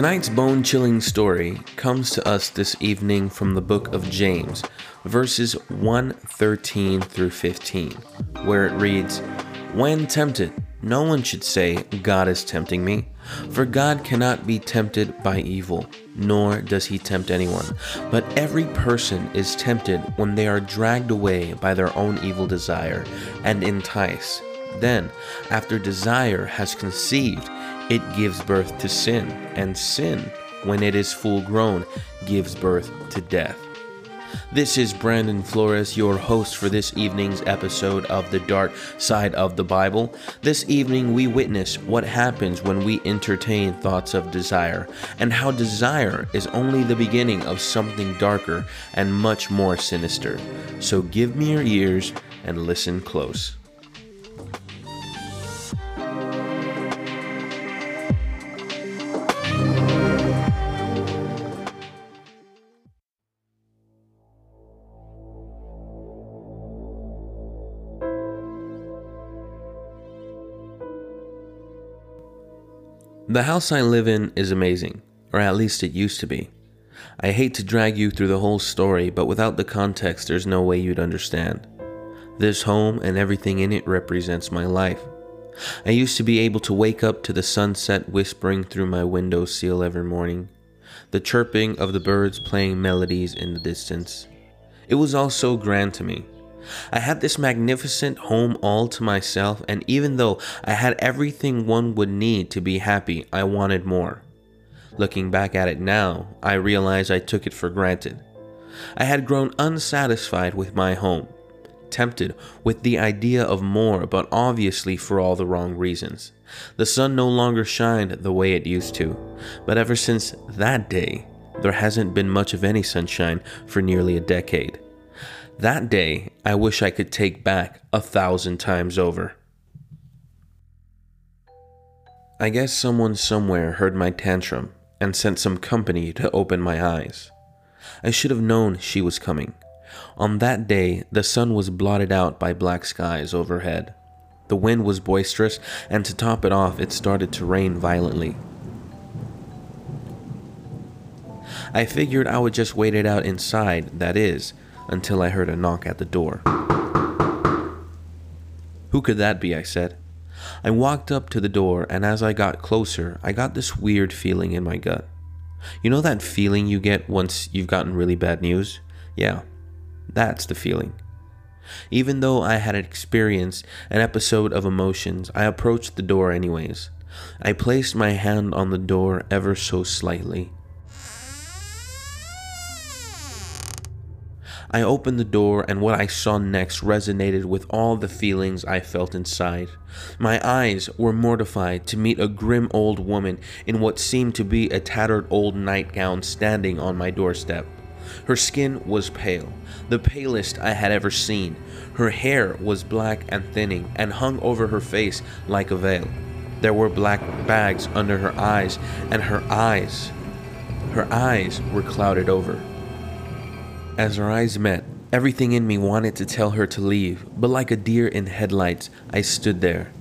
Tonight's bone chilling story comes to us this evening from the book of James, verses 1 13 through 15, where it reads, When tempted, no one should say, God is tempting me, for God cannot be tempted by evil, nor does he tempt anyone. But every person is tempted when they are dragged away by their own evil desire and enticed. Then, after desire has conceived, it gives birth to sin, and sin, when it is full grown, gives birth to death. This is Brandon Flores, your host for this evening's episode of The Dark Side of the Bible. This evening, we witness what happens when we entertain thoughts of desire, and how desire is only the beginning of something darker and much more sinister. So give me your ears and listen close. The house I live in is amazing, or at least it used to be. I hate to drag you through the whole story, but without the context, there's no way you'd understand. This home and everything in it represents my life. I used to be able to wake up to the sunset whispering through my window sill every morning, the chirping of the birds playing melodies in the distance. It was all so grand to me. I had this magnificent home all to myself, and even though I had everything one would need to be happy, I wanted more. Looking back at it now, I realize I took it for granted. I had grown unsatisfied with my home, tempted with the idea of more, but obviously for all the wrong reasons. The sun no longer shined the way it used to, but ever since that day, there hasn't been much of any sunshine for nearly a decade. That day, I wish I could take back a thousand times over. I guess someone somewhere heard my tantrum and sent some company to open my eyes. I should have known she was coming. On that day, the sun was blotted out by black skies overhead. The wind was boisterous, and to top it off, it started to rain violently. I figured I would just wait it out inside, that is, until I heard a knock at the door. Who could that be? I said. I walked up to the door, and as I got closer, I got this weird feeling in my gut. You know that feeling you get once you've gotten really bad news? Yeah, that's the feeling. Even though I had experienced an episode of emotions, I approached the door anyways. I placed my hand on the door ever so slightly. I opened the door, and what I saw next resonated with all the feelings I felt inside. My eyes were mortified to meet a grim old woman in what seemed to be a tattered old nightgown standing on my doorstep. Her skin was pale, the palest I had ever seen. Her hair was black and thinning and hung over her face like a veil. There were black bags under her eyes, and her eyes, her eyes were clouded over. As our eyes met, everything in me wanted to tell her to leave, but like a deer in headlights, I stood there,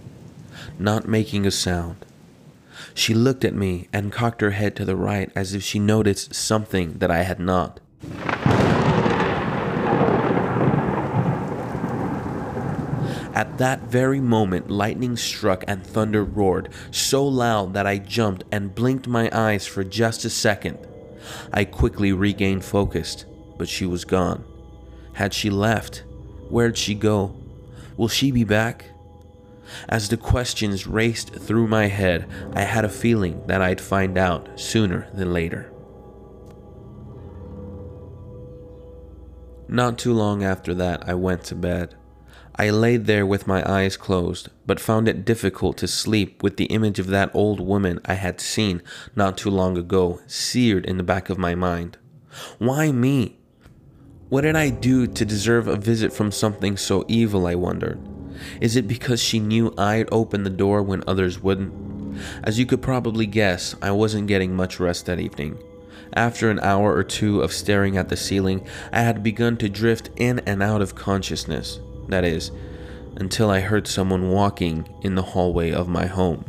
not making a sound. She looked at me and cocked her head to the right as if she noticed something that I had not. At that very moment, lightning struck and thunder roared, so loud that I jumped and blinked my eyes for just a second. I quickly regained focus but she was gone. Had she left? Where'd she go? Will she be back? As the questions raced through my head, I had a feeling that I'd find out sooner than later. Not too long after that, I went to bed. I laid there with my eyes closed, but found it difficult to sleep with the image of that old woman I had seen not too long ago seared in the back of my mind. Why me? What did I do to deserve a visit from something so evil, I wondered. Is it because she knew I'd open the door when others wouldn't? As you could probably guess, I wasn't getting much rest that evening. After an hour or two of staring at the ceiling, I had begun to drift in and out of consciousness. That is, until I heard someone walking in the hallway of my home.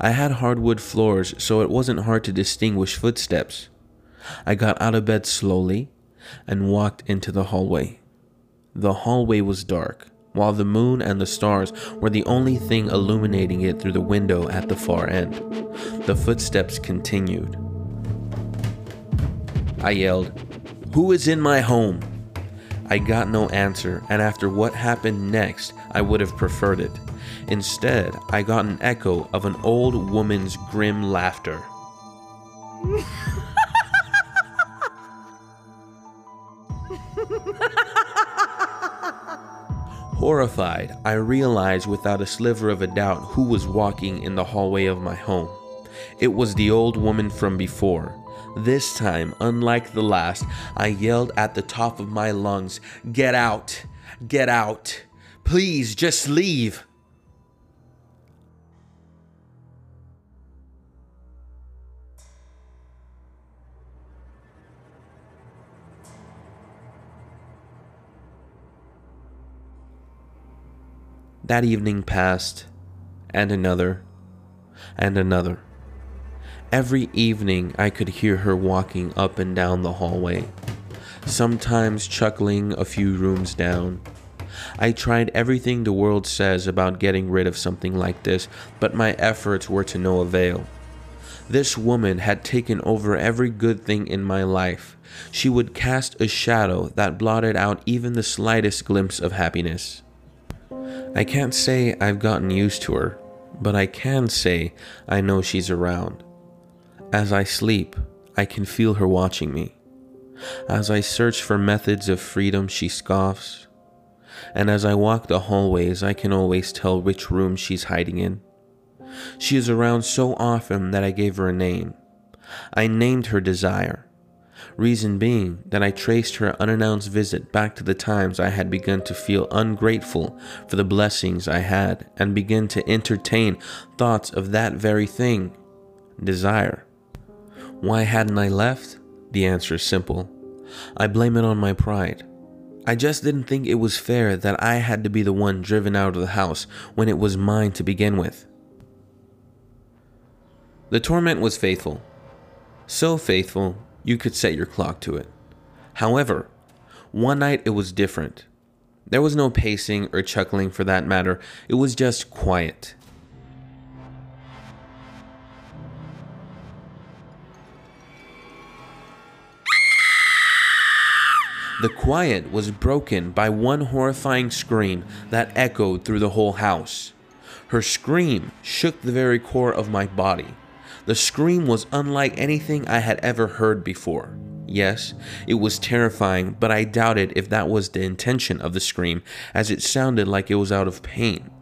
I had hardwood floors, so it wasn't hard to distinguish footsteps. I got out of bed slowly and walked into the hallway. The hallway was dark, while the moon and the stars were the only thing illuminating it through the window at the far end. The footsteps continued. I yelled, Who is in my home? I got no answer, and after what happened next, I would have preferred it. Instead, I got an echo of an old woman's grim laughter. Horrified, I realized without a sliver of a doubt who was walking in the hallway of my home. It was the old woman from before. This time, unlike the last, I yelled at the top of my lungs, Get out! Get out! Please, just leave! That evening passed, and another, and another. Every evening I could hear her walking up and down the hallway, sometimes chuckling a few rooms down. I tried everything the world says about getting rid of something like this, but my efforts were to no avail. This woman had taken over every good thing in my life. She would cast a shadow that blotted out even the slightest glimpse of happiness. I can't say I've gotten used to her, but I can say I know she's around. As I sleep, I can feel her watching me. As I search for methods of freedom, she scoffs. And as I walk the hallways, I can always tell which room she's hiding in. She is around so often that I gave her a name. I named her Desire reason being that I traced her unannounced visit back to the times I had begun to feel ungrateful for the blessings I had and begin to entertain thoughts of that very thing desire. Why hadn't I left? The answer is simple. I blame it on my pride. I just didn't think it was fair that I had to be the one driven out of the house when it was mine to begin with. The torment was faithful. So faithful you could set your clock to it. However, one night it was different. There was no pacing or chuckling for that matter, it was just quiet. The quiet was broken by one horrifying scream that echoed through the whole house. Her scream shook the very core of my body. The scream was unlike anything I had ever heard before. Yes, it was terrifying, but I doubted if that was the intention of the scream, as it sounded like it was out of pain.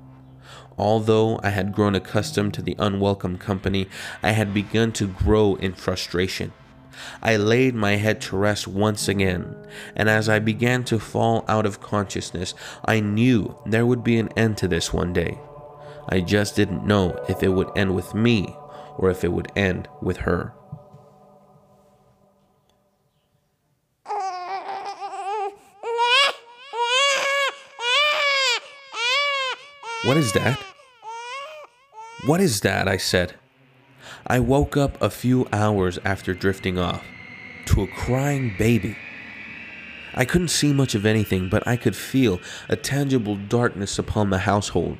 Although I had grown accustomed to the unwelcome company, I had begun to grow in frustration. I laid my head to rest once again, and as I began to fall out of consciousness, I knew there would be an end to this one day. I just didn't know if it would end with me or if it would end with her. What is that? What is that? I said. I woke up a few hours after drifting off to a crying baby. I couldn't see much of anything, but I could feel a tangible darkness upon the household.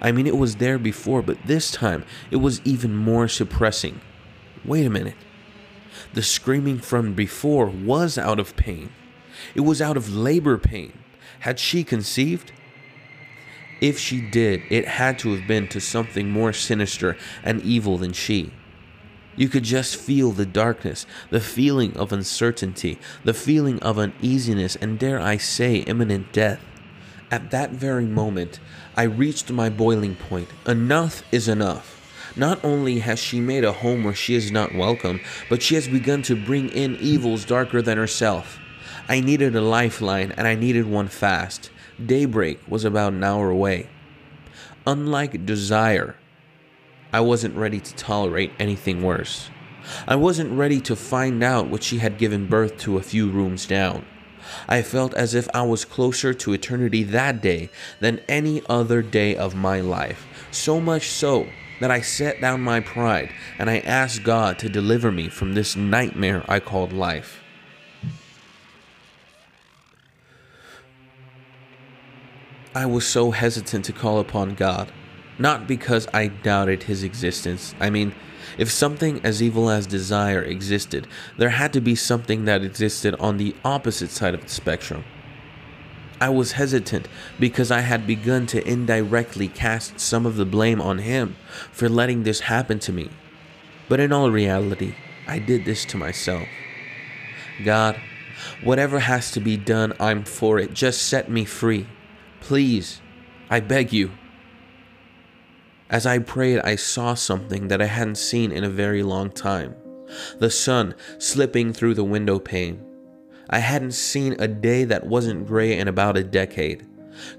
I mean, it was there before, but this time it was even more suppressing. Wait a minute. The screaming from before was out of pain. It was out of labor pain. Had she conceived? If she did, it had to have been to something more sinister and evil than she. You could just feel the darkness, the feeling of uncertainty, the feeling of uneasiness, and dare I say, imminent death. At that very moment, I reached my boiling point. Enough is enough. Not only has she made a home where she is not welcome, but she has begun to bring in evils darker than herself. I needed a lifeline, and I needed one fast. Daybreak was about an hour away. Unlike desire, I wasn't ready to tolerate anything worse. I wasn't ready to find out what she had given birth to a few rooms down. I felt as if I was closer to eternity that day than any other day of my life. So much so that I set down my pride and I asked God to deliver me from this nightmare I called life. I was so hesitant to call upon God, not because I doubted his existence. I mean, if something as evil as desire existed, there had to be something that existed on the opposite side of the spectrum. I was hesitant because I had begun to indirectly cast some of the blame on him for letting this happen to me. But in all reality, I did this to myself. God, whatever has to be done, I'm for it. Just set me free. Please, I beg you. As I prayed, I saw something that I hadn't seen in a very long time the sun slipping through the window pane. I hadn't seen a day that wasn't gray in about a decade.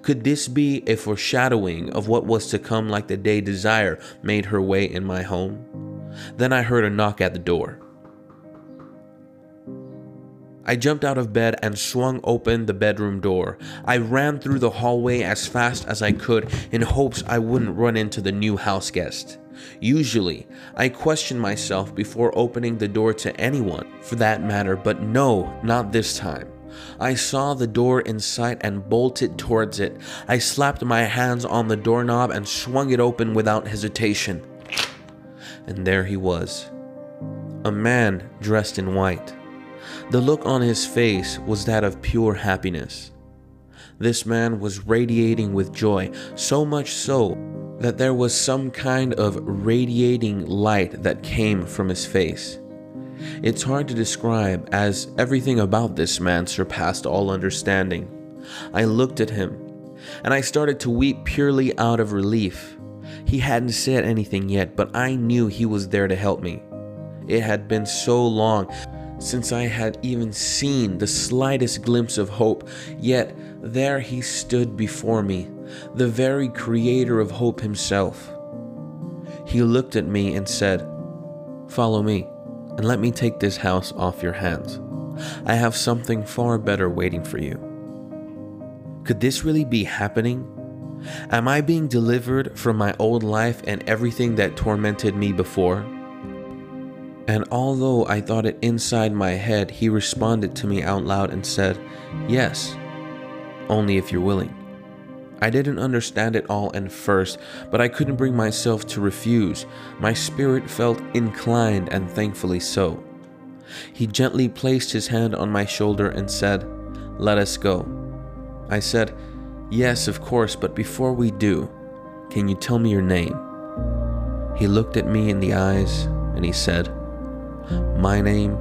Could this be a foreshadowing of what was to come like the day desire made her way in my home? Then I heard a knock at the door. I jumped out of bed and swung open the bedroom door. I ran through the hallway as fast as I could in hopes I wouldn't run into the new house guest. Usually, I question myself before opening the door to anyone, for that matter, but no, not this time. I saw the door in sight and bolted towards it. I slapped my hands on the doorknob and swung it open without hesitation. And there he was. A man dressed in white. The look on his face was that of pure happiness. This man was radiating with joy, so much so that there was some kind of radiating light that came from his face. It's hard to describe, as everything about this man surpassed all understanding. I looked at him, and I started to weep purely out of relief. He hadn't said anything yet, but I knew he was there to help me. It had been so long since I had even seen the slightest glimpse of hope, yet there he stood before me, the very creator of hope himself. He looked at me and said, Follow me, and let me take this house off your hands. I have something far better waiting for you. Could this really be happening? Am I being delivered from my old life and everything that tormented me before? And although I thought it inside my head, he responded to me out loud and said, Yes, only if you're willing. I didn't understand it all at first, but I couldn't bring myself to refuse. My spirit felt inclined, and thankfully so. He gently placed his hand on my shoulder and said, Let us go. I said, Yes, of course, but before we do, can you tell me your name? He looked at me in the eyes and he said, My name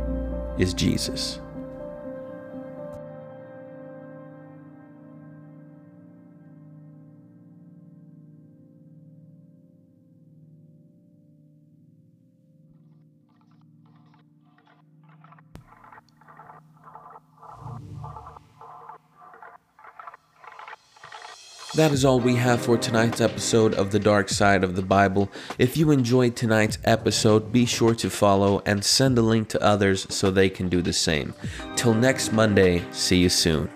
is Jesus. That is all we have for tonight's episode of The Dark Side of the Bible. If you enjoyed tonight's episode, be sure to follow and send a link to others so they can do the same. Till next Monday, see you soon.